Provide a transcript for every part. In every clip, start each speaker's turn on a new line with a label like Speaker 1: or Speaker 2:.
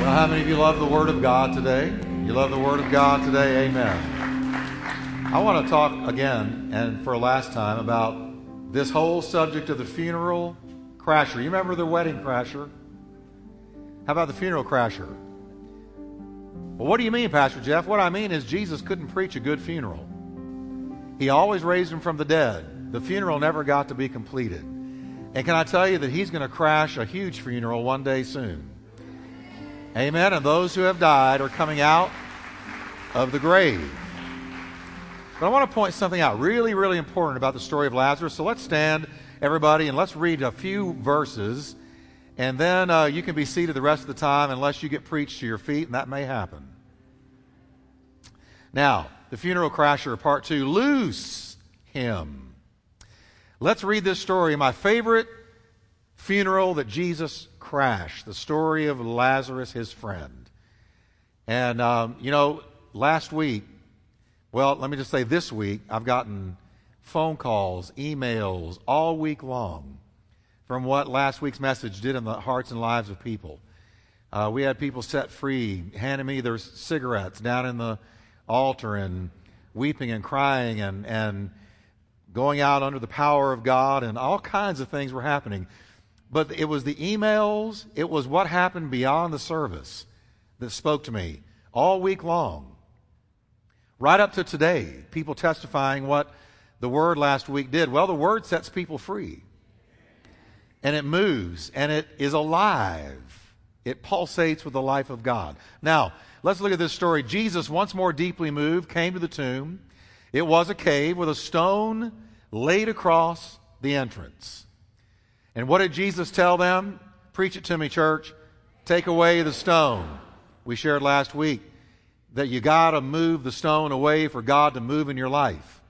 Speaker 1: Well, how many of you love the Word of God today? You love the Word of God today? Amen. I want to talk again, and for a last time, about this whole subject of the funeral crasher. You remember the wedding crasher? How about the funeral crasher? Well, what do you mean, Pastor Jeff? What I mean is Jesus couldn't preach a good funeral. He always raised him from the dead. The funeral never got to be completed. And can I tell you that he's going to crash a huge funeral one day soon? Amen. And those who have died are coming out of the grave. But I want to point something out really, really important about the story of Lazarus. So let's stand, everybody, and let's read a few verses. And then uh, you can be seated the rest of the time unless you get preached to your feet, and that may happen. Now, the funeral crasher, part two loose him. Let's read this story. My favorite funeral that Jesus crashed, the story of Lazarus, his friend. And, um, you know, last week, well, let me just say this week, I've gotten phone calls, emails all week long from what last week's message did in the hearts and lives of people. Uh, we had people set free, handing me their cigarettes down in the altar and weeping and crying and, and going out under the power of God, and all kinds of things were happening. But it was the emails, it was what happened beyond the service that spoke to me all week long. Right up to today, people testifying what the Word last week did. Well, the Word sets people free. And it moves, and it is alive. It pulsates with the life of God. Now, let's look at this story. Jesus, once more deeply moved, came to the tomb. It was a cave with a stone laid across the entrance. And what did Jesus tell them? Preach it to me, church. Take away the stone. We shared last week that you got to move the stone away for God to move in your life.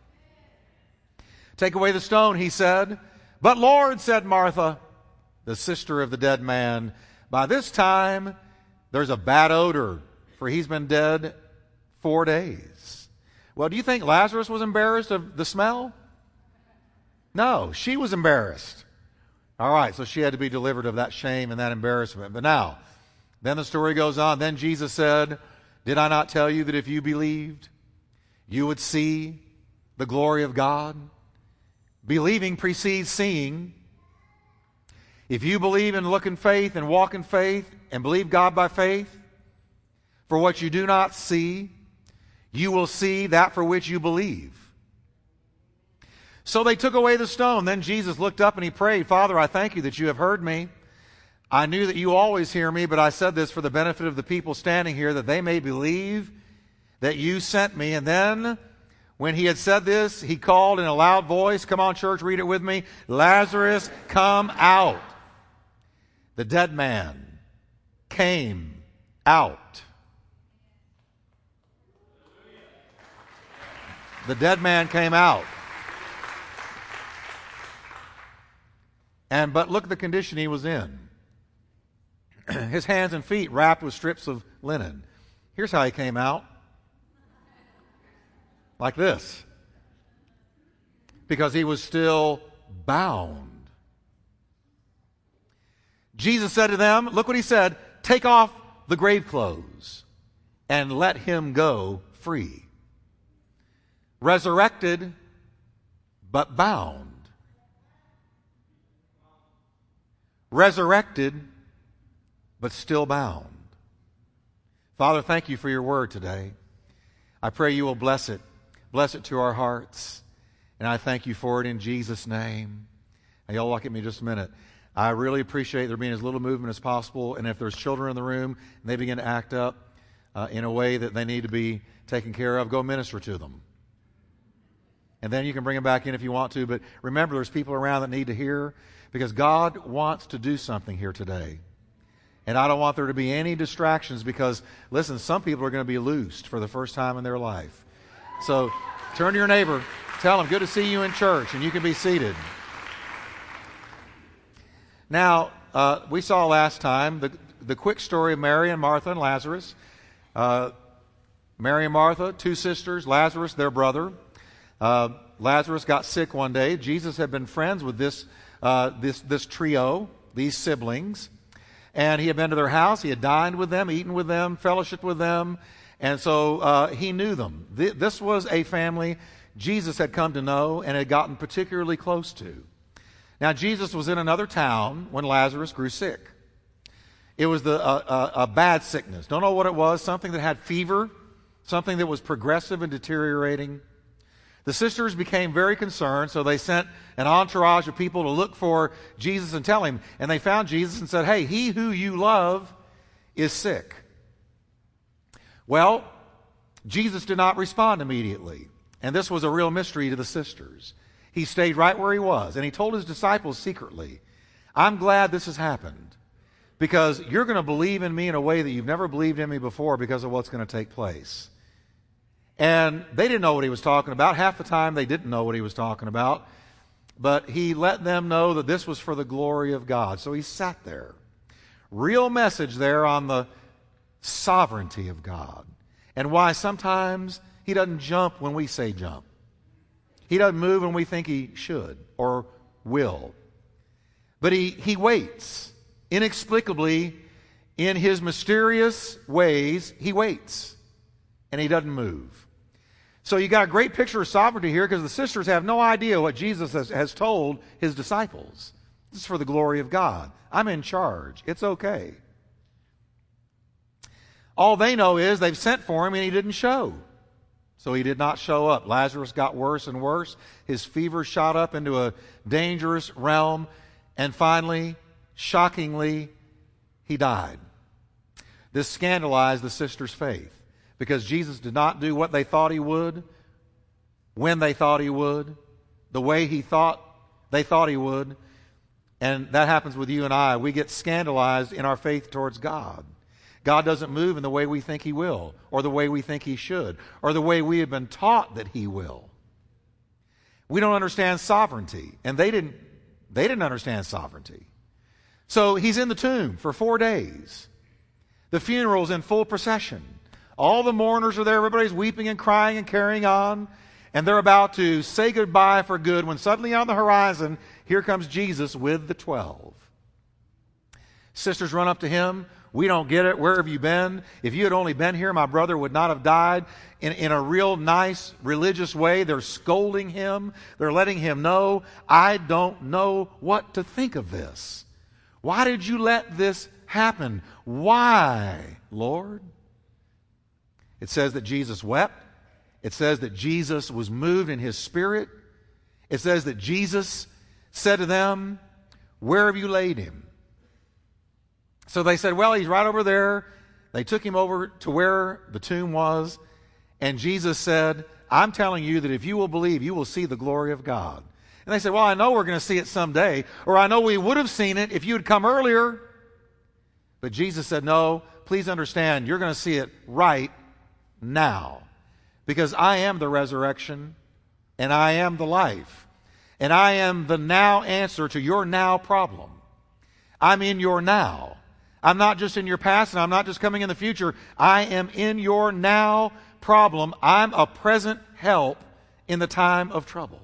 Speaker 1: Take away the stone, he said. But Lord, said Martha, the sister of the dead man, by this time there's a bad odor, for he's been dead four days. Well, do you think Lazarus was embarrassed of the smell? No, she was embarrassed. All right, so she had to be delivered of that shame and that embarrassment. But now, then the story goes on. Then Jesus said, Did I not tell you that if you believed, you would see the glory of God? Believing precedes seeing. If you believe and look in faith and walk in faith and believe God by faith, for what you do not see, you will see that for which you believe. So they took away the stone. Then Jesus looked up and he prayed, Father, I thank you that you have heard me. I knew that you always hear me, but I said this for the benefit of the people standing here, that they may believe that you sent me. And then, when he had said this, he called in a loud voice, Come on, church, read it with me Lazarus, come out. The dead man came out. The dead man came out. And but look at the condition he was in. His hands and feet wrapped with strips of linen. Here's how he came out. Like this. Because he was still bound. Jesus said to them, look what he said, take off the grave clothes and let him go free. Resurrected, but bound. Resurrected, but still bound. Father, thank you for your word today. I pray you will bless it. Bless it to our hearts. And I thank you for it in Jesus' name. Now, y'all look at me just a minute. I really appreciate there being as little movement as possible. And if there's children in the room and they begin to act up uh, in a way that they need to be taken care of, go minister to them. And then you can bring them back in if you want to. But remember, there's people around that need to hear because God wants to do something here today. And I don't want there to be any distractions because, listen, some people are going to be loosed for the first time in their life. So turn to your neighbor, tell them, good to see you in church, and you can be seated. Now, uh, we saw last time the, the quick story of Mary and Martha and Lazarus. Uh, Mary and Martha, two sisters, Lazarus, their brother. Uh, Lazarus got sick one day. Jesus had been friends with this uh, this, this trio, these siblings. and he had been to their house. He had dined with them, eaten with them, fellowshiped with them, and so uh, he knew them. Th- this was a family Jesus had come to know and had gotten particularly close to. Now, Jesus was in another town when Lazarus grew sick. It was the, uh, a bad sickness. Don't know what it was. Something that had fever, something that was progressive and deteriorating. The sisters became very concerned, so they sent an entourage of people to look for Jesus and tell him. And they found Jesus and said, Hey, he who you love is sick. Well, Jesus did not respond immediately. And this was a real mystery to the sisters. He stayed right where he was, and he told his disciples secretly, I'm glad this has happened because you're going to believe in me in a way that you've never believed in me before because of what's going to take place. And they didn't know what he was talking about. Half the time they didn't know what he was talking about. But he let them know that this was for the glory of God. So he sat there. Real message there on the sovereignty of God and why sometimes he doesn't jump when we say jump. He doesn't move when we think he should or will. But he, he waits. Inexplicably, in his mysterious ways, he waits. And he doesn't move. So you got a great picture of sovereignty here because the sisters have no idea what Jesus has, has told his disciples. This is for the glory of God. I'm in charge. It's okay. All they know is they've sent for him and he didn't show. So he did not show up. Lazarus got worse and worse. His fever shot up into a dangerous realm. And finally, shockingly, he died. This scandalized the sisters' faith because Jesus did not do what they thought he would, when they thought he would, the way he thought they thought he would. And that happens with you and I. We get scandalized in our faith towards God. God doesn't move in the way we think he will, or the way we think he should, or the way we have been taught that he will. We don't understand sovereignty, and they didn't, they didn't understand sovereignty. So he's in the tomb for four days. The funeral's in full procession. All the mourners are there. Everybody's weeping and crying and carrying on. And they're about to say goodbye for good when suddenly on the horizon, here comes Jesus with the twelve. Sisters run up to him. We don't get it. Where have you been? If you had only been here, my brother would not have died. In, in a real nice religious way, they're scolding him. They're letting him know, I don't know what to think of this. Why did you let this happen? Why, Lord? It says that Jesus wept. It says that Jesus was moved in his spirit. It says that Jesus said to them, Where have you laid him? So they said, Well, he's right over there. They took him over to where the tomb was. And Jesus said, I'm telling you that if you will believe, you will see the glory of God. And they said, Well, I know we're going to see it someday, or I know we would have seen it if you had come earlier. But Jesus said, No, please understand, you're going to see it right now. Because I am the resurrection and I am the life. And I am the now answer to your now problem. I'm in your now. I'm not just in your past and I'm not just coming in the future. I am in your now problem. I'm a present help in the time of trouble.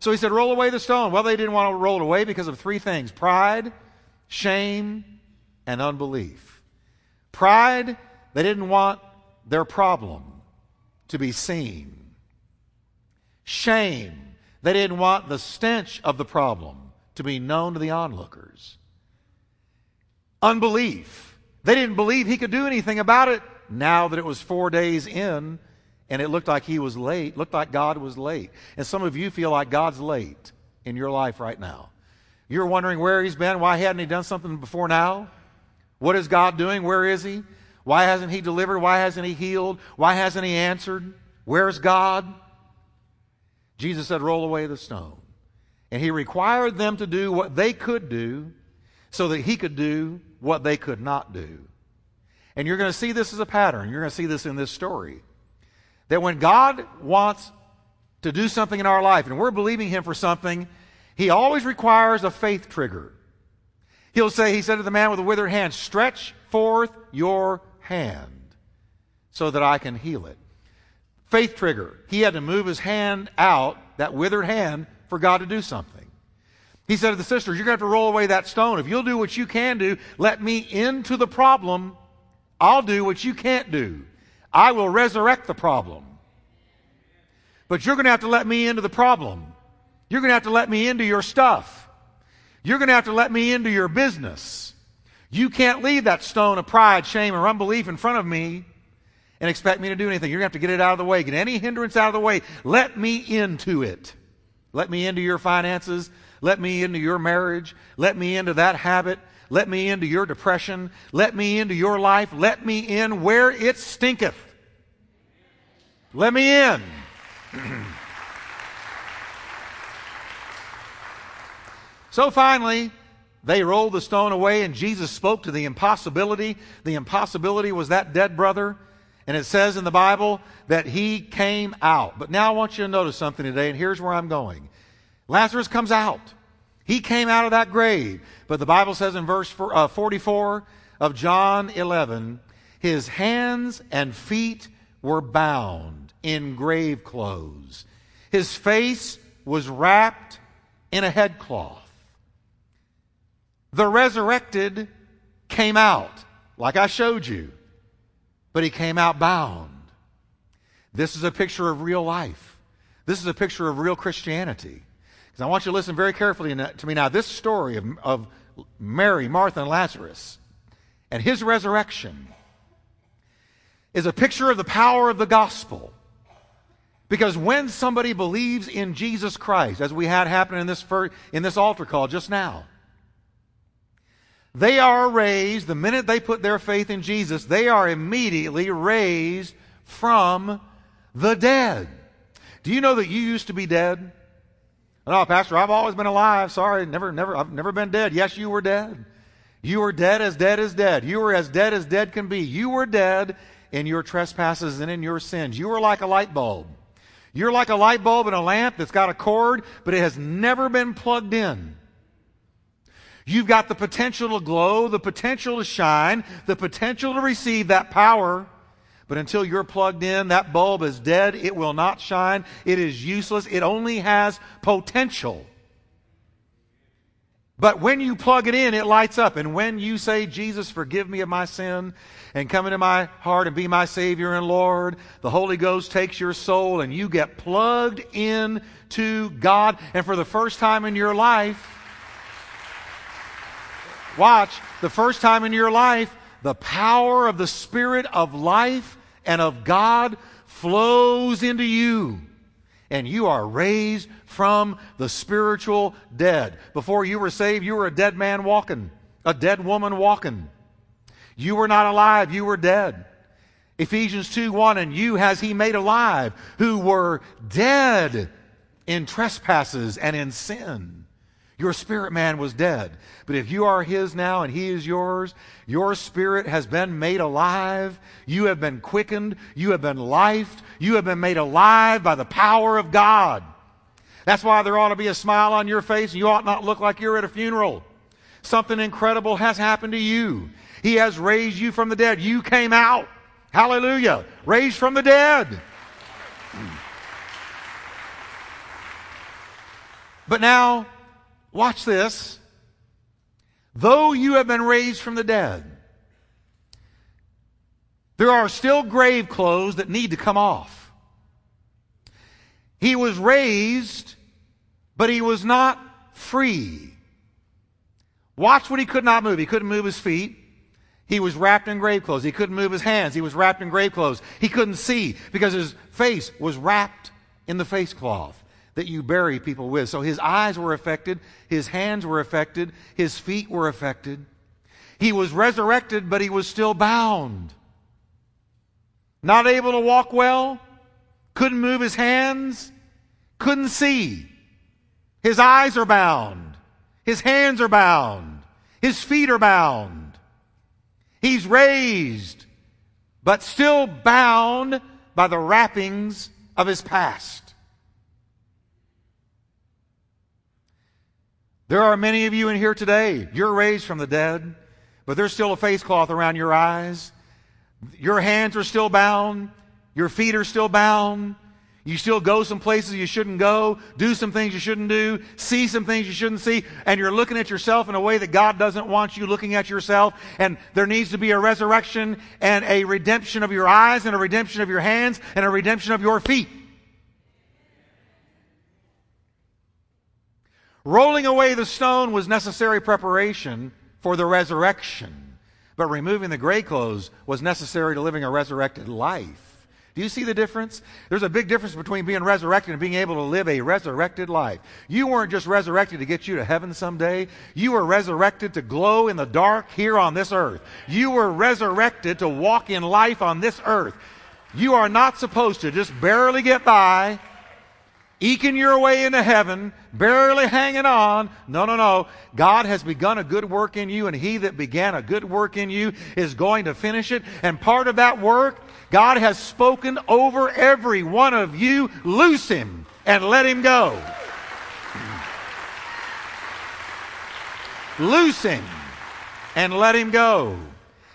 Speaker 1: So he said, Roll away the stone. Well, they didn't want to roll it away because of three things pride, shame, and unbelief. Pride, they didn't want their problem to be seen. Shame. They didn't want the stench of the problem to be known to the onlookers. Unbelief. They didn't believe he could do anything about it now that it was four days in and it looked like he was late, looked like God was late. And some of you feel like God's late in your life right now. You're wondering where he's been. Why hadn't he done something before now? What is God doing? Where is he? Why hasn't he delivered? Why hasn't he healed? Why hasn't he answered? Where's God? Jesus said, Roll away the stone. And he required them to do what they could do so that he could do what they could not do. And you're going to see this as a pattern. You're going to see this in this story. That when God wants to do something in our life and we're believing him for something, he always requires a faith trigger. He'll say, He said to the man with the withered hand, Stretch forth your hand so that I can heal it. Faith trigger. He had to move his hand out, that withered hand, for God to do something. He said to the sisters, You're going to have to roll away that stone. If you'll do what you can do, let me into the problem. I'll do what you can't do. I will resurrect the problem. But you're going to have to let me into the problem. You're going to have to let me into your stuff. You're going to have to let me into your business. You can't leave that stone of pride, shame, or unbelief in front of me and expect me to do anything. You're going to have to get it out of the way. Get any hindrance out of the way. Let me into it. Let me into your finances. Let me into your marriage. Let me into that habit. Let me into your depression. Let me into your life. Let me in where it stinketh. Let me in. so finally, they rolled the stone away, and Jesus spoke to the impossibility. The impossibility was that dead brother. And it says in the Bible that he came out. But now I want you to notice something today, and here's where I'm going. Lazarus comes out. He came out of that grave. But the Bible says in verse uh, 44 of John 11, his hands and feet were bound in grave clothes. His face was wrapped in a headcloth. The resurrected came out, like I showed you, but he came out bound. This is a picture of real life. This is a picture of real Christianity. Because I want you to listen very carefully to me now. This story of, of Mary, Martha, and Lazarus and his resurrection is a picture of the power of the gospel. Because when somebody believes in Jesus Christ, as we had happen in this, first, in this altar call just now, they are raised, the minute they put their faith in Jesus, they are immediately raised from the dead. Do you know that you used to be dead? No, Pastor, I've always been alive. Sorry, never, never, I've never been dead. Yes, you were dead. You were dead as dead as dead. You were as dead as dead can be. You were dead in your trespasses and in your sins. You were like a light bulb. You're like a light bulb in a lamp that's got a cord, but it has never been plugged in. You've got the potential to glow, the potential to shine, the potential to receive that power. But until you're plugged in, that bulb is dead. It will not shine. It is useless. It only has potential. But when you plug it in, it lights up. And when you say, Jesus, forgive me of my sin and come into my heart and be my Savior and Lord, the Holy Ghost takes your soul and you get plugged in to God. And for the first time in your life, watch, the first time in your life, the power of the Spirit of life and of God flows into you. And you are raised from the spiritual dead. Before you were saved, you were a dead man walking, a dead woman walking. You were not alive, you were dead. Ephesians 2 1, and you has he made alive who were dead in trespasses and in sin. Your spirit man was dead. But if you are his now and he is yours, your spirit has been made alive. You have been quickened. You have been lifed. You have been made alive by the power of God. That's why there ought to be a smile on your face. You ought not look like you're at a funeral. Something incredible has happened to you. He has raised you from the dead. You came out. Hallelujah. Raised from the dead. But now, Watch this. Though you have been raised from the dead, there are still grave clothes that need to come off. He was raised, but he was not free. Watch what he could not move. He couldn't move his feet. He was wrapped in grave clothes. He couldn't move his hands. He was wrapped in grave clothes. He couldn't see because his face was wrapped in the face cloth that you bury people with. So his eyes were affected, his hands were affected, his feet were affected. He was resurrected, but he was still bound. Not able to walk well, couldn't move his hands, couldn't see. His eyes are bound, his hands are bound, his feet are bound. He's raised, but still bound by the wrappings of his past. There are many of you in here today. You're raised from the dead, but there's still a face cloth around your eyes. Your hands are still bound. Your feet are still bound. You still go some places you shouldn't go, do some things you shouldn't do, see some things you shouldn't see, and you're looking at yourself in a way that God doesn't want you looking at yourself. And there needs to be a resurrection and a redemption of your eyes and a redemption of your hands and a redemption of your feet. Rolling away the stone was necessary preparation for the resurrection, but removing the gray clothes was necessary to living a resurrected life. Do you see the difference? There's a big difference between being resurrected and being able to live a resurrected life. You weren't just resurrected to get you to heaven someday. You were resurrected to glow in the dark here on this earth. You were resurrected to walk in life on this earth. You are not supposed to just barely get by, eking your way into heaven, barely hanging on. No, no, no. God has begun a good work in you, and he that began a good work in you is going to finish it. And part of that work God has spoken over every one of you. Loose him and let him go. Loose him and let him go.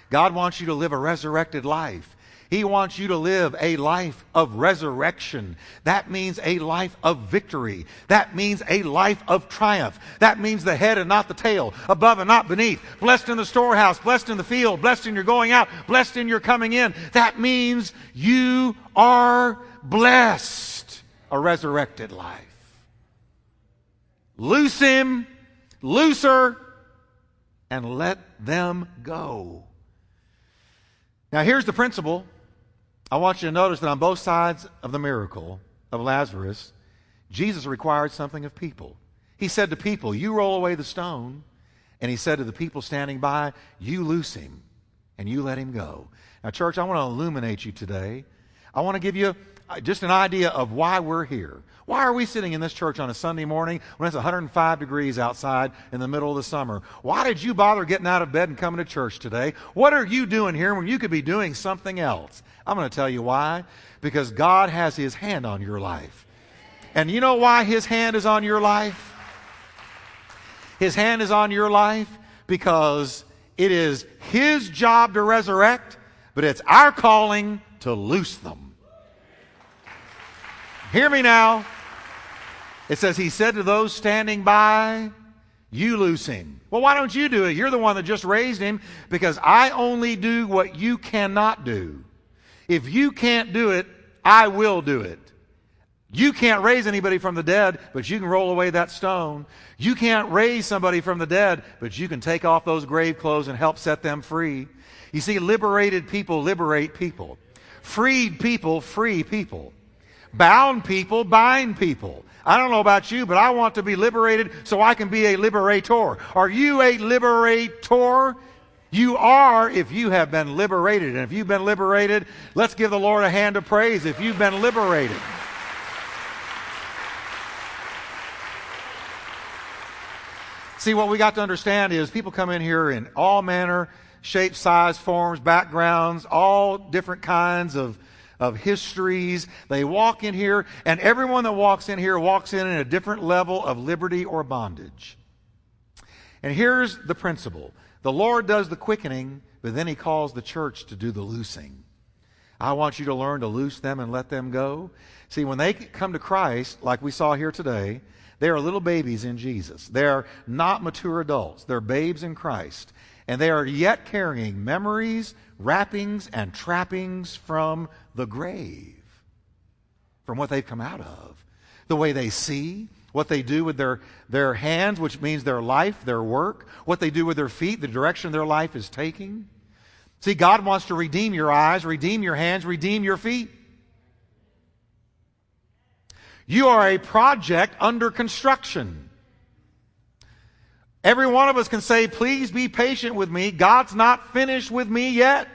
Speaker 1: God wants you to live a resurrected life. He wants you to live a life of resurrection. That means a life of victory. That means a life of triumph. That means the head and not the tail, above and not beneath. Blessed in the storehouse, blessed in the field, blessed in your going out, blessed in your coming in. That means you are blessed. A resurrected life. Loose him, looser, and let them go. Now, here's the principle I want you to notice that on both sides of the miracle of Lazarus, Jesus required something of people. He said to people, You roll away the stone. And he said to the people standing by, You loose him and you let him go. Now, church, I want to illuminate you today. I want to give you uh, just an idea of why we're here. Why are we sitting in this church on a Sunday morning when it's 105 degrees outside in the middle of the summer? Why did you bother getting out of bed and coming to church today? What are you doing here when you could be doing something else? I'm going to tell you why. Because God has His hand on your life. And you know why His hand is on your life? His hand is on your life because it is His job to resurrect, but it's our calling to loose them. Hear me now. It says, He said to those standing by, You loose him. Well, why don't you do it? You're the one that just raised him because I only do what you cannot do. If you can't do it, I will do it. You can't raise anybody from the dead, but you can roll away that stone. You can't raise somebody from the dead, but you can take off those grave clothes and help set them free. You see, liberated people liberate people. Freed people free people. Bound people bind people. I don't know about you, but I want to be liberated so I can be a liberator. Are you a liberator? You are if you have been liberated. And if you've been liberated, let's give the Lord a hand of praise if you've been liberated. See, what we got to understand is people come in here in all manner, shapes, size, forms, backgrounds, all different kinds of, of histories. They walk in here, and everyone that walks in here walks in in a different level of liberty or bondage. And here's the principle the Lord does the quickening, but then He calls the church to do the loosing. I want you to learn to loose them and let them go. See, when they come to Christ, like we saw here today, they are little babies in Jesus. They are not mature adults. They're babes in Christ. And they are yet carrying memories, wrappings, and trappings from the grave, from what they've come out of. The way they see, what they do with their, their hands, which means their life, their work, what they do with their feet, the direction their life is taking. See, God wants to redeem your eyes, redeem your hands, redeem your feet. You are a project under construction. Every one of us can say, Please be patient with me. God's not finished with me yet.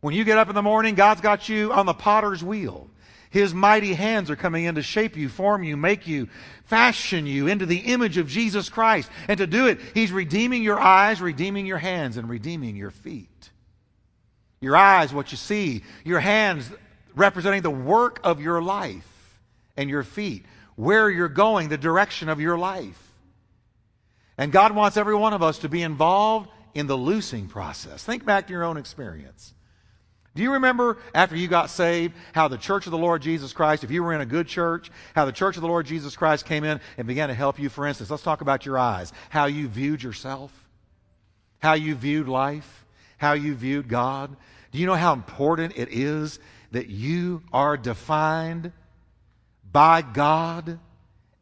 Speaker 1: When you get up in the morning, God's got you on the potter's wheel. His mighty hands are coming in to shape you, form you, make you, fashion you into the image of Jesus Christ. And to do it, He's redeeming your eyes, redeeming your hands, and redeeming your feet. Your eyes, what you see. Your hands, representing the work of your life. And your feet, where you're going, the direction of your life. And God wants every one of us to be involved in the loosing process. Think back to your own experience. Do you remember after you got saved how the church of the Lord Jesus Christ, if you were in a good church, how the church of the Lord Jesus Christ came in and began to help you? For instance, let's talk about your eyes. How you viewed yourself, how you viewed life, how you viewed God. Do you know how important it is that you are defined by God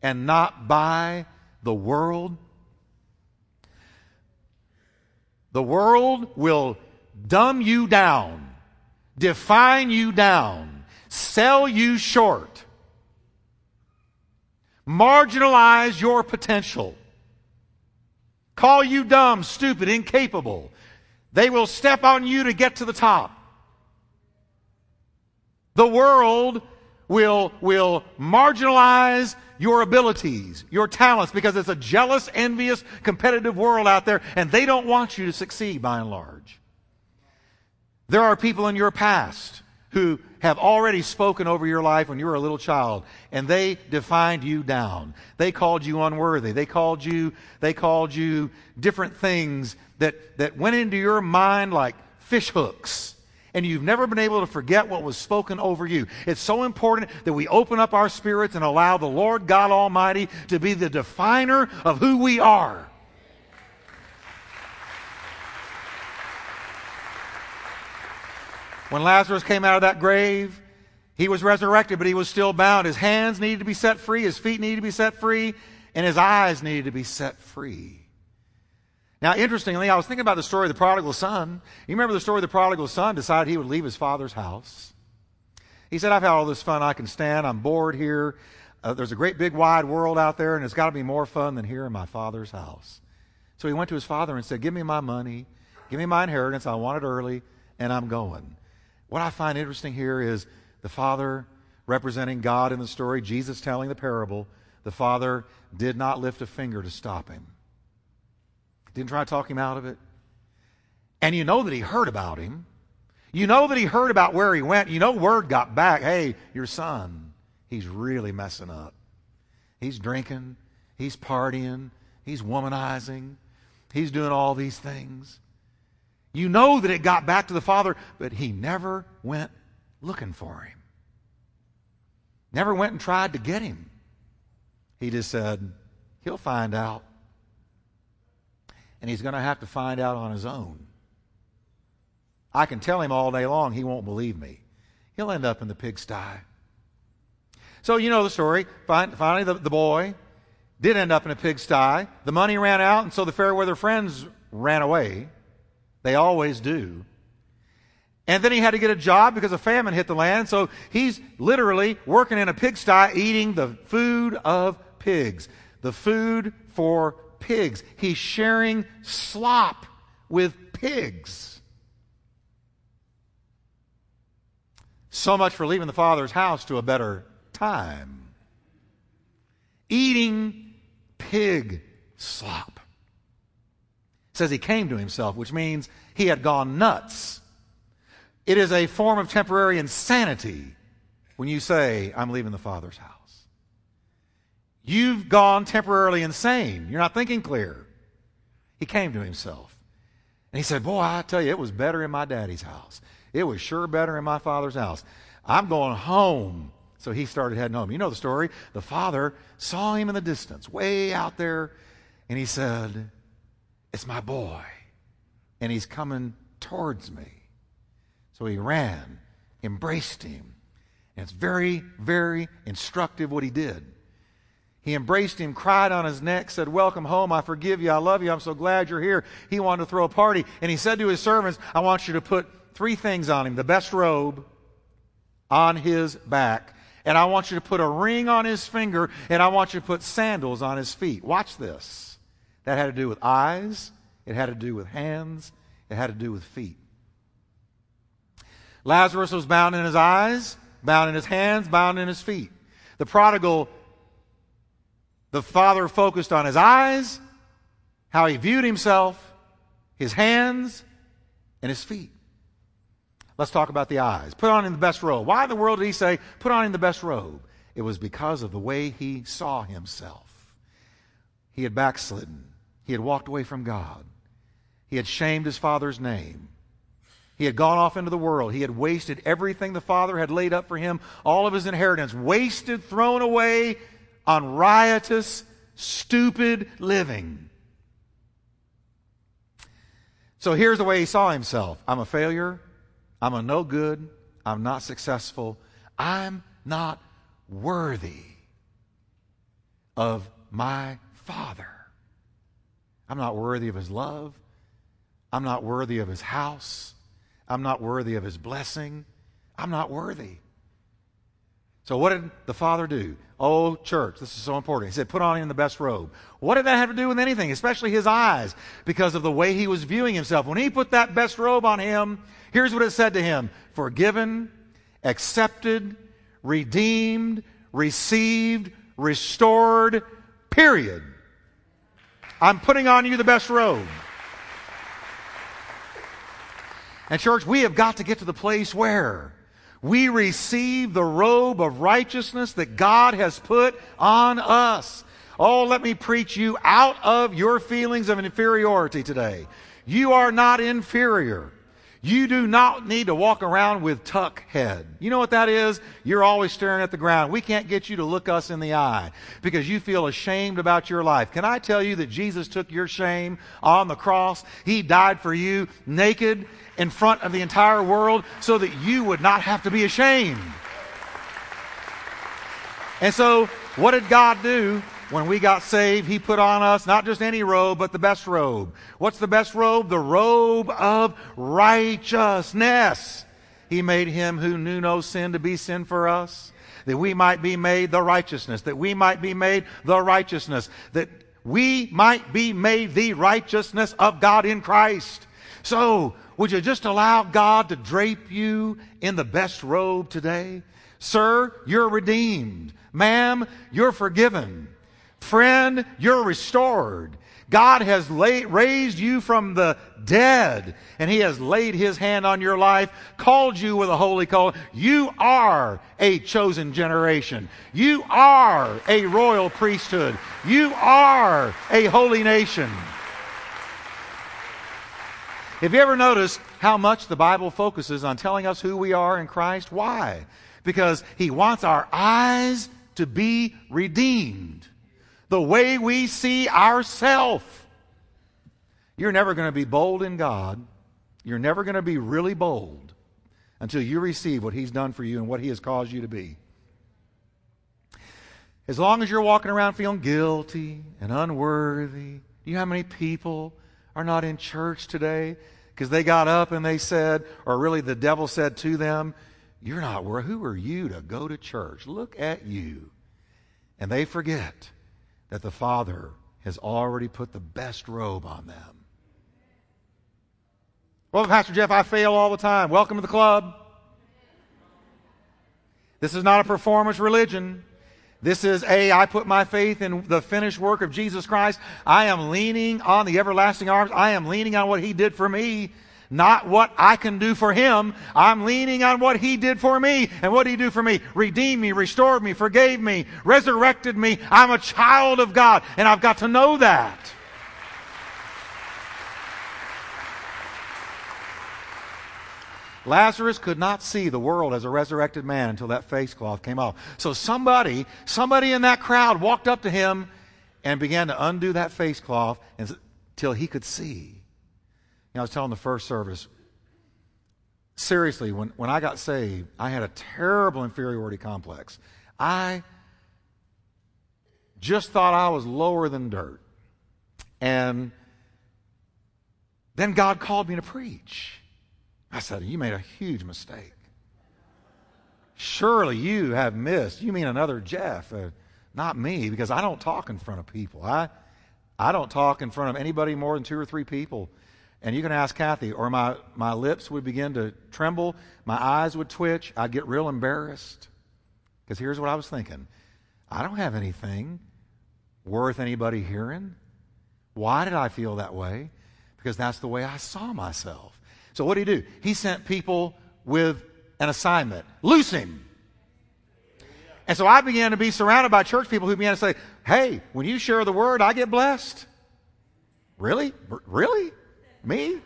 Speaker 1: and not by the world? The world will dumb you down define you down, sell you short, marginalize your potential, call you dumb, stupid, incapable. They will step on you to get to the top. The world will, will marginalize your abilities, your talents, because it's a jealous, envious, competitive world out there, and they don't want you to succeed by and large. There are people in your past who have already spoken over your life when you were a little child and they defined you down. They called you unworthy. They called you, they called you different things that, that went into your mind like fish hooks. And you've never been able to forget what was spoken over you. It's so important that we open up our spirits and allow the Lord God Almighty to be the definer of who we are. When Lazarus came out of that grave, he was resurrected, but he was still bound. His hands needed to be set free, his feet needed to be set free, and his eyes needed to be set free. Now, interestingly, I was thinking about the story of the prodigal son. You remember the story of the prodigal son decided he would leave his father's house. He said, I've had all this fun I can stand. I'm bored here. Uh, there's a great big wide world out there, and it's got to be more fun than here in my father's house. So he went to his father and said, Give me my money, give me my inheritance. I want it early, and I'm going. What I find interesting here is the Father representing God in the story, Jesus telling the parable. The Father did not lift a finger to stop him, didn't try to talk him out of it. And you know that he heard about him. You know that he heard about where he went. You know, word got back hey, your son, he's really messing up. He's drinking, he's partying, he's womanizing, he's doing all these things. You know that it got back to the father, but he never went looking for him. Never went and tried to get him. He just said, he'll find out. And he's going to have to find out on his own. I can tell him all day long, he won't believe me. He'll end up in the pigsty. So you know the story. Finally, the, the boy did end up in a pigsty. The money ran out, and so the fair weather friends ran away. They always do. And then he had to get a job because a famine hit the land. So he's literally working in a pigsty eating the food of pigs. The food for pigs. He's sharing slop with pigs. So much for leaving the father's house to a better time. Eating pig slop says he came to himself, which means he had gone nuts. It is a form of temporary insanity when you say, I'm leaving the Father's house. You've gone temporarily insane. You're not thinking clear. He came to himself. And he said, Boy, I tell you, it was better in my daddy's house. It was sure better in my father's house. I'm going home. So he started heading home. You know the story. The father saw him in the distance, way out there, and he said, it's my boy. And he's coming towards me. So he ran, embraced him. And it's very, very instructive what he did. He embraced him, cried on his neck, said, Welcome home. I forgive you. I love you. I'm so glad you're here. He wanted to throw a party. And he said to his servants, I want you to put three things on him the best robe on his back. And I want you to put a ring on his finger. And I want you to put sandals on his feet. Watch this. That had to do with eyes, it had to do with hands, it had to do with feet. Lazarus was bound in his eyes, bound in his hands, bound in his feet. The prodigal, the father focused on his eyes, how he viewed himself, his hands, and his feet. Let's talk about the eyes. Put on in the best robe. Why in the world did he say, put on in the best robe? It was because of the way he saw himself. He had backslidden. He had walked away from God. He had shamed his father's name. He had gone off into the world. He had wasted everything the Father had laid up for him, all of his inheritance, wasted, thrown away on riotous, stupid living. So here's the way he saw himself I'm a failure. I'm a no good. I'm not successful. I'm not worthy of my Father. I'm not worthy of his love. I'm not worthy of his house. I'm not worthy of his blessing. I'm not worthy. So, what did the Father do? Oh, church, this is so important. He said, Put on him the best robe. What did that have to do with anything, especially his eyes, because of the way he was viewing himself? When he put that best robe on him, here's what it said to him Forgiven, accepted, redeemed, received, restored, period. I'm putting on you the best robe. And, church, we have got to get to the place where we receive the robe of righteousness that God has put on us. Oh, let me preach you out of your feelings of inferiority today. You are not inferior. You do not need to walk around with tuck head. You know what that is? You're always staring at the ground. We can't get you to look us in the eye because you feel ashamed about your life. Can I tell you that Jesus took your shame on the cross? He died for you naked in front of the entire world so that you would not have to be ashamed. And so, what did God do? When we got saved, He put on us not just any robe, but the best robe. What's the best robe? The robe of righteousness. He made Him who knew no sin to be sin for us, that we might be made the righteousness, that we might be made the righteousness, that we might be made the righteousness of God in Christ. So, would you just allow God to drape you in the best robe today? Sir, you're redeemed. Ma'am, you're forgiven. Friend, you're restored. God has laid, raised you from the dead, and He has laid His hand on your life, called you with a holy call. You are a chosen generation. You are a royal priesthood. You are a holy nation. Have you ever noticed how much the Bible focuses on telling us who we are in Christ? Why? Because He wants our eyes to be redeemed the way we see ourselves. You're never going to be bold in God. You're never going to be really bold until you receive what He's done for you and what He has caused you to be. As long as you're walking around feeling guilty and unworthy, you know how many people are not in church today because they got up and they said, or really the devil said to them, You're not worth, who are you to go to church? Look at you. And they forget that the Father has already put the best robe on them. Well, Pastor Jeff, I fail all the time. Welcome to the club. This is not a performance religion. This is a, I put my faith in the finished work of Jesus Christ. I am leaning on the everlasting arms. I am leaning on what He did for me not what I can do for him. I'm leaning on what he did for me. And what did he do for me? Redeemed me, restored me, forgave me, resurrected me. I'm a child of God, and I've got to know that. Lazarus could not see the world as a resurrected man until that face cloth came off. So somebody, somebody in that crowd walked up to him and began to undo that face cloth until he could see. Know, I was telling the first service, seriously, when, when I got saved, I had a terrible inferiority complex. I just thought I was lower than dirt. And then God called me to preach. I said, You made a huge mistake. Surely you have missed. You mean another Jeff, uh, not me, because I don't talk in front of people. I, I don't talk in front of anybody more than two or three people and you can ask Kathy, or my, my lips would begin to tremble, my eyes would twitch, I'd get real embarrassed. Because here's what I was thinking I don't have anything worth anybody hearing. Why did I feel that way? Because that's the way I saw myself. So what did he do? He sent people with an assignment loose him. And so I began to be surrounded by church people who began to say, Hey, when you share the word, I get blessed. Really? Really? Me?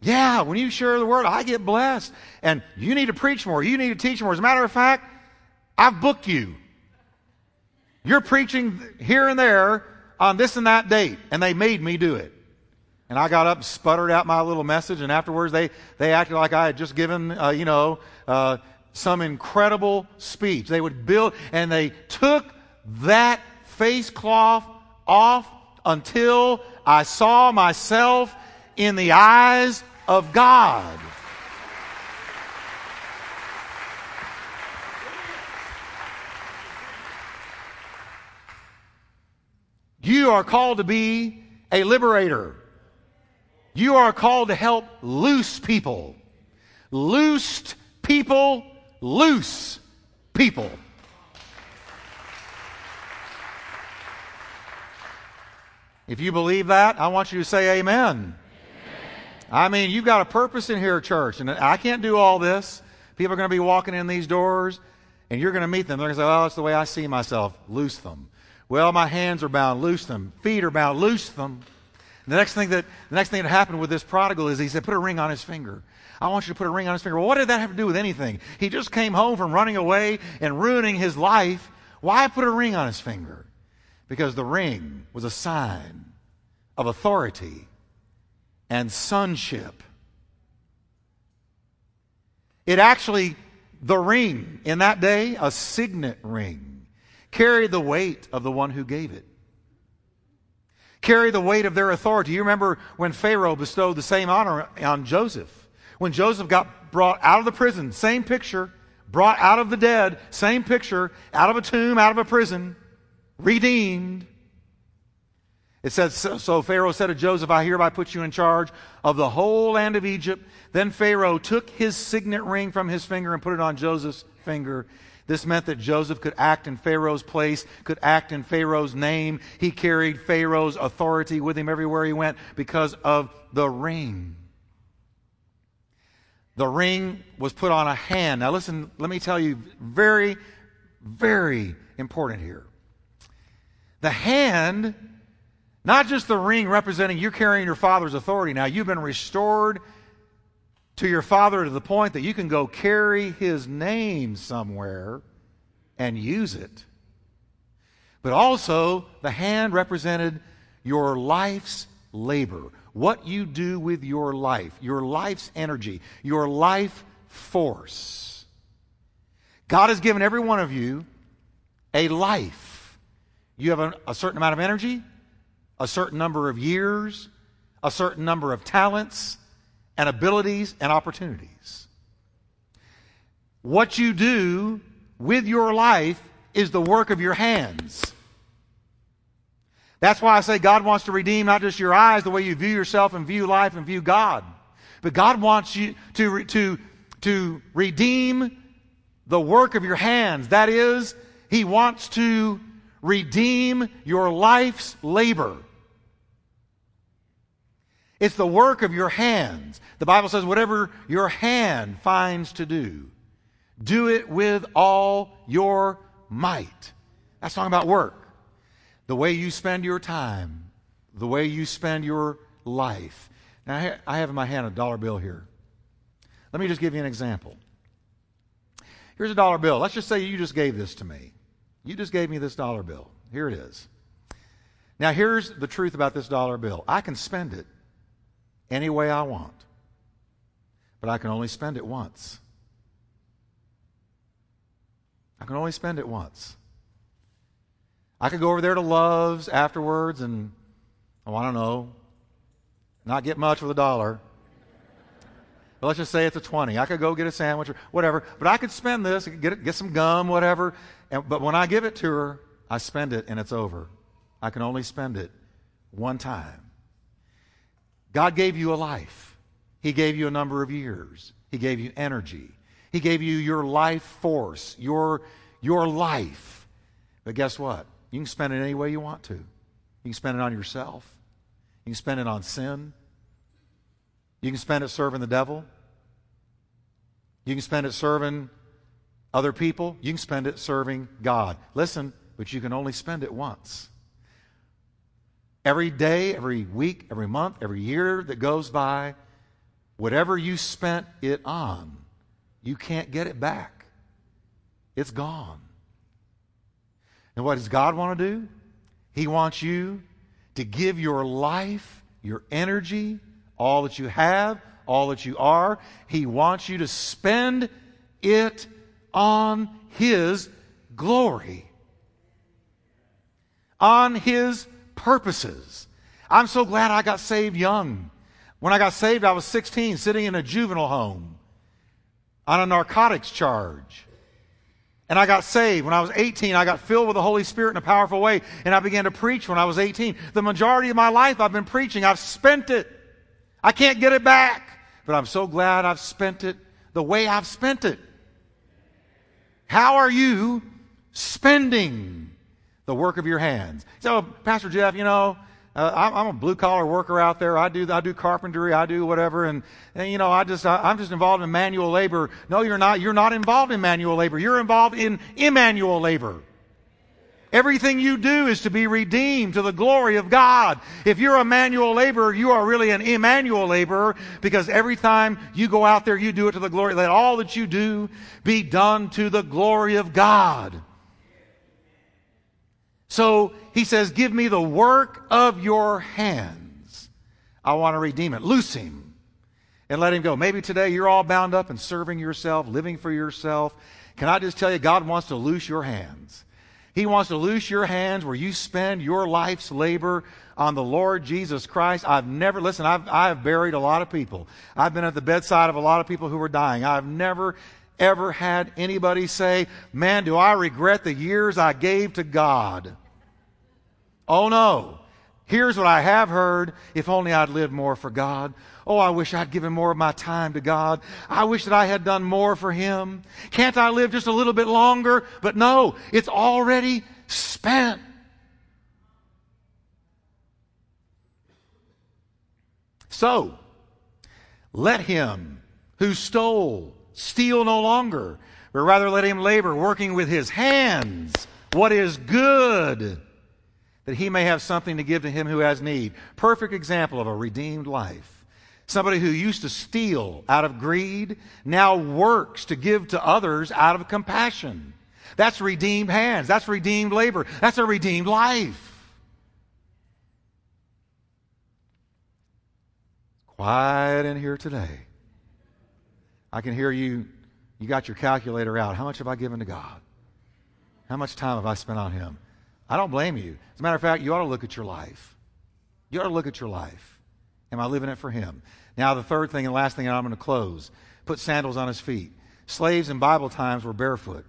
Speaker 1: Yeah, when you share the word, I get blessed. And you need to preach more. You need to teach more. As a matter of fact, I've booked you. You're preaching here and there on this and that date, and they made me do it. And I got up, and sputtered out my little message, and afterwards they, they acted like I had just given, uh, you know, uh, some incredible speech. They would build, and they took that face cloth off until I saw myself in the eyes of God. You are called to be a liberator. You are called to help loose people. Loosed people, loose people. If you believe that, I want you to say amen. I mean, you've got a purpose in here, church, and I can't do all this. People are going to be walking in these doors, and you're going to meet them. They're going to say, Oh, that's the way I see myself. Loose them. Well, my hands are bound, loose them. Feet are bound, loose them. The next thing that the next thing that happened with this prodigal is he said, put a ring on his finger. I want you to put a ring on his finger. Well, what did that have to do with anything? He just came home from running away and ruining his life. Why put a ring on his finger? Because the ring was a sign of authority and sonship. It actually, the ring in that day, a signet ring carried the weight of the one who gave it. Carry the weight of their authority. You remember when Pharaoh bestowed the same honor on Joseph. When Joseph got brought out of the prison, same picture, brought out of the dead, same picture, out of a tomb, out of a prison, redeemed. It says, so, Pharaoh said to Joseph, I hereby put you in charge of the whole land of Egypt. Then Pharaoh took his signet ring from his finger and put it on Joseph's finger. This meant that Joseph could act in Pharaoh's place, could act in Pharaoh's name. He carried Pharaoh's authority with him everywhere he went because of the ring. The ring was put on a hand. Now, listen, let me tell you, very, very important here. The hand, not just the ring representing you're carrying your father's authority. Now, you've been restored to your father to the point that you can go carry his name somewhere and use it. But also, the hand represented your life's labor. What you do with your life, your life's energy, your life force. God has given every one of you a life. You have a, a certain amount of energy, a certain number of years, a certain number of talents, and abilities and opportunities. What you do with your life is the work of your hands. That's why I say God wants to redeem not just your eyes, the way you view yourself and view life and view God, but God wants you to, to, to redeem the work of your hands. That is, He wants to redeem your life's labor. It's the work of your hands. The Bible says, whatever your hand finds to do, do it with all your might. That's talking about work. The way you spend your time, the way you spend your life. Now, I have in my hand a dollar bill here. Let me just give you an example. Here's a dollar bill. Let's just say you just gave this to me. You just gave me this dollar bill. Here it is. Now, here's the truth about this dollar bill I can spend it any way I want, but I can only spend it once. I can only spend it once. I could go over there to Love's afterwards and, oh, I don't know, not get much with a dollar. But let's just say it's a 20. I could go get a sandwich or whatever, but I could spend this, get, get some gum, whatever. And, but when I give it to her, I spend it and it's over. I can only spend it one time. God gave you a life. He gave you a number of years. He gave you energy. He gave you your life force, your, your life. But guess what? You can spend it any way you want to. You can spend it on yourself. You can spend it on sin. You can spend it serving the devil. You can spend it serving other people. You can spend it serving God. Listen, but you can only spend it once. Every day, every week, every month, every year that goes by, whatever you spent it on, you can't get it back. It's gone. And what does God want to do? He wants you to give your life, your energy, all that you have, all that you are. He wants you to spend it on His glory, on His purposes. I'm so glad I got saved young. When I got saved, I was 16, sitting in a juvenile home on a narcotics charge. And I got saved. When I was 18, I got filled with the Holy Spirit in a powerful way, and I began to preach when I was 18. The majority of my life I've been preaching. I've spent it. I can't get it back, but I'm so glad I've spent it the way I've spent it. How are you spending the work of your hands? So, Pastor Jeff, you know, uh, I'm, a blue collar worker out there. I do, I do carpentry. I do whatever. And, and you know, I just, I, I'm just involved in manual labor. No, you're not. You're not involved in manual labor. You're involved in immanuel labor. Everything you do is to be redeemed to the glory of God. If you're a manual laborer, you are really an Emmanuel laborer because every time you go out there, you do it to the glory. Let all that you do be done to the glory of God. So he says, Give me the work of your hands. I want to redeem it. Loose him and let him go. Maybe today you're all bound up and serving yourself, living for yourself. Can I just tell you, God wants to loose your hands. He wants to loose your hands where you spend your life's labor on the Lord Jesus Christ. I've never, listen, I've, I've buried a lot of people. I've been at the bedside of a lot of people who were dying. I've never, ever had anybody say, man, do I regret the years I gave to God. Oh no. Here's what I have heard. If only I'd lived more for God. Oh, I wish I'd given more of my time to God. I wish that I had done more for Him. Can't I live just a little bit longer? But no, it's already spent. So, let him who stole steal no longer, but rather let him labor, working with his hands what is good that he may have something to give to him who has need. Perfect example of a redeemed life. Somebody who used to steal out of greed now works to give to others out of compassion. That's redeemed hands. That's redeemed labor. That's a redeemed life. Quiet in here today. I can hear you. You got your calculator out. How much have I given to God? How much time have I spent on Him? I don't blame you. As a matter of fact, you ought to look at your life. You ought to look at your life. Am I living it for Him? Now, the third thing and last thing, and I'm going to close put sandals on his feet. Slaves in Bible times were barefoot.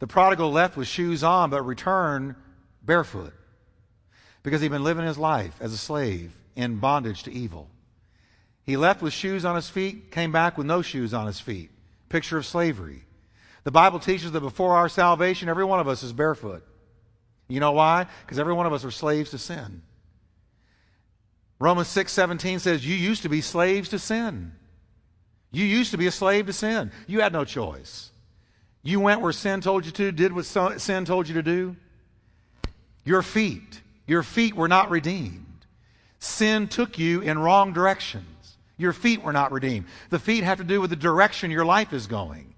Speaker 1: The prodigal left with shoes on, but returned barefoot because he'd been living his life as a slave in bondage to evil. He left with shoes on his feet, came back with no shoes on his feet. Picture of slavery. The Bible teaches that before our salvation, every one of us is barefoot. You know why? Because every one of us are slaves to sin. Romans 6 17 says, You used to be slaves to sin. You used to be a slave to sin. You had no choice. You went where sin told you to, did what sin told you to do. Your feet, your feet were not redeemed. Sin took you in wrong directions. Your feet were not redeemed. The feet have to do with the direction your life is going.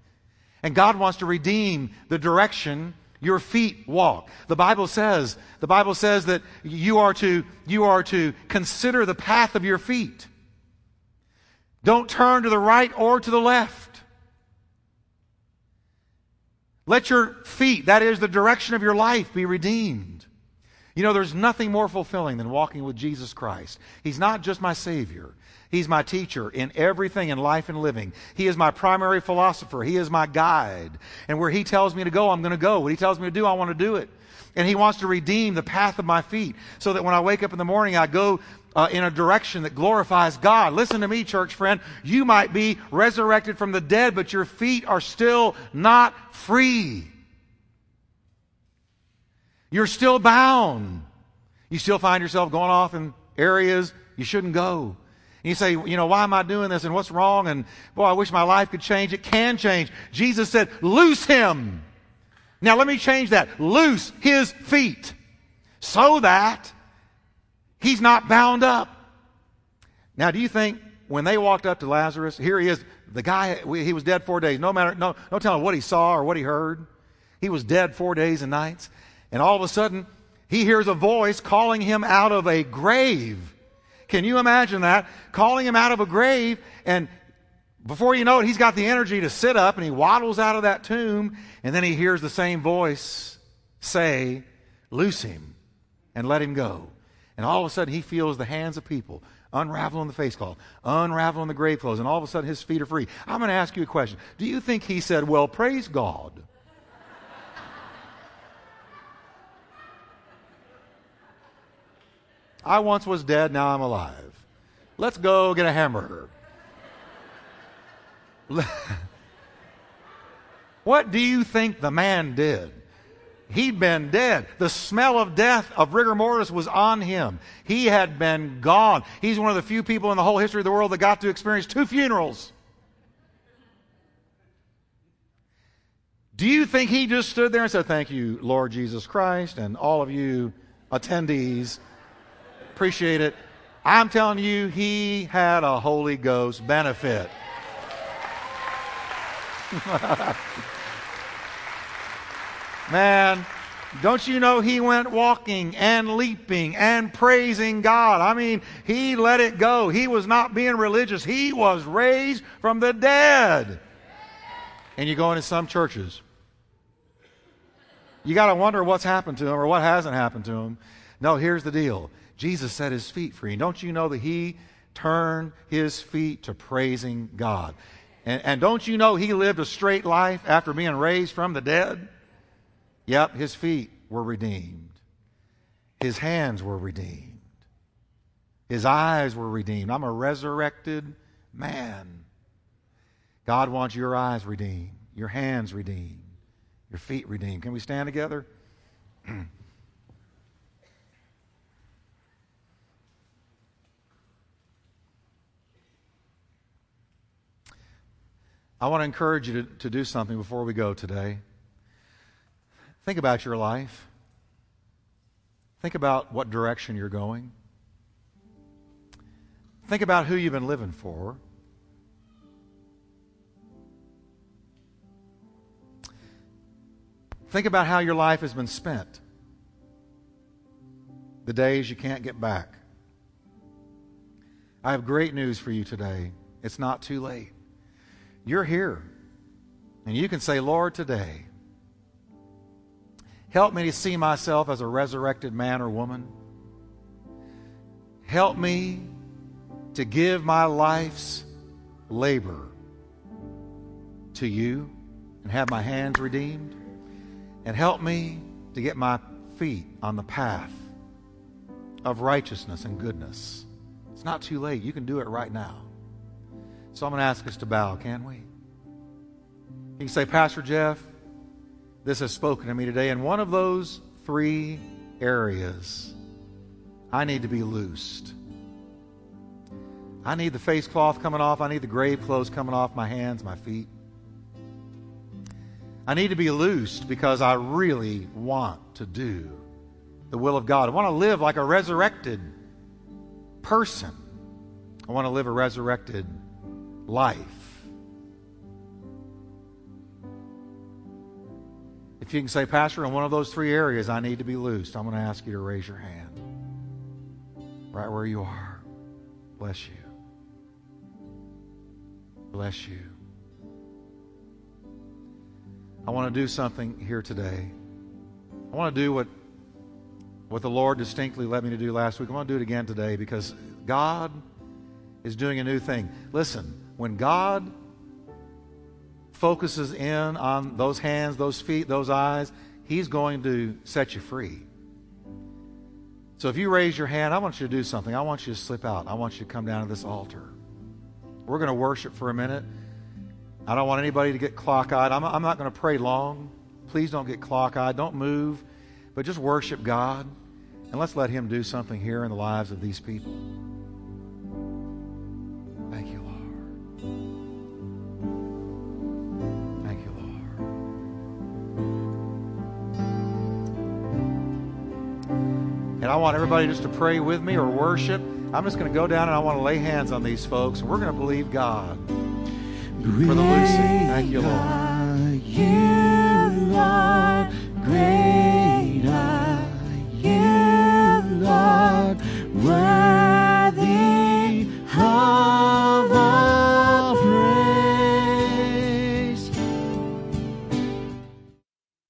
Speaker 1: And God wants to redeem the direction your feet walk. The Bible says, the Bible says that you are to, you are to consider the path of your feet. Don't turn to the right or to the left. Let your feet, that is the direction of your life, be redeemed. You know, there's nothing more fulfilling than walking with Jesus Christ. He's not just my Savior. He's my teacher in everything in life and living. He is my primary philosopher. He is my guide. And where He tells me to go, I'm going to go. What He tells me to do, I want to do it. And He wants to redeem the path of my feet so that when I wake up in the morning, I go uh, in a direction that glorifies God. Listen to me, church friend. You might be resurrected from the dead, but your feet are still not free. You're still bound. You still find yourself going off in areas you shouldn't go. And you say, you know, why am I doing this and what's wrong? And boy, I wish my life could change. It can change. Jesus said, loose him. Now let me change that. Loose his feet so that he's not bound up. Now, do you think when they walked up to Lazarus, here he is. The guy, he was dead four days. No matter, no, no telling what he saw or what he heard. He was dead four days and nights. And all of a sudden, he hears a voice calling him out of a grave. Can you imagine that? Calling him out of a grave, and before you know it, he's got the energy to sit up and he waddles out of that tomb, and then he hears the same voice say, Loose him and let him go. And all of a sudden, he feels the hands of people unraveling the face cloth, unraveling the grave clothes, and all of a sudden his feet are free. I'm going to ask you a question. Do you think he said, Well, praise God? I once was dead, now I'm alive. Let's go get a hamburger. what do you think the man did? He'd been dead. The smell of death, of rigor mortis, was on him. He had been gone. He's one of the few people in the whole history of the world that got to experience two funerals. Do you think he just stood there and said, Thank you, Lord Jesus Christ, and all of you attendees? Appreciate it. I'm telling you, he had a Holy Ghost benefit. Man, don't you know he went walking and leaping and praising God? I mean, he let it go. He was not being religious. He was raised from the dead. And you go into some churches. You got to wonder what's happened to him or what hasn't happened to him. No, here's the deal. Jesus set his feet free. Don't you know that he turned his feet to praising God? And, and don't you know he lived a straight life after being raised from the dead? Yep, his feet were redeemed. His hands were redeemed. His eyes were redeemed. I'm a resurrected man. God wants your eyes redeemed, your hands redeemed, your feet redeemed. Can we stand together? I want to encourage you to, to do something before we go today. Think about your life. Think about what direction you're going. Think about who you've been living for. Think about how your life has been spent. The days you can't get back. I have great news for you today. It's not too late. You're here. And you can say, Lord, today, Help me to see myself as a resurrected man or woman. Help me to give my life's labor to you and have my hands redeemed. And help me to get my feet on the path of righteousness and goodness. It's not too late. You can do it right now. So I'm going to ask us to bow, can't we? You can say, Pastor Jeff, this has spoken to me today. in one of those three areas, I need to be loosed. I need the face cloth coming off. I need the grave clothes coming off my hands, my feet. I need to be loosed because I really want to do the will of God. I want to live like a resurrected person. I want to live a resurrected life. If you can say, Pastor, in one of those three areas, I need to be loosed, I'm going to ask you to raise your hand. Right where you are. Bless you. Bless you. I want to do something here today. I want to do what, what the Lord distinctly led me to do last week. I want to do it again today because God is doing a new thing. Listen, when God focuses in on those hands, those feet, those eyes, He's going to set you free. So if you raise your hand, I want you to do something. I want you to slip out. I want you to come down to this altar. We're going to worship for a minute. I don't want anybody to get clock eyed. I'm, I'm not going to pray long. Please don't get clock eyed. Don't move, but just worship God. And let's let Him do something here in the lives of these people. And I want everybody just to pray with me or worship. I'm just going to go down and I want to lay hands on these folks, and we're going to believe God for the loosing. Thank you, Lord.
Speaker 2: You, Lord, great are you, Lord, worthy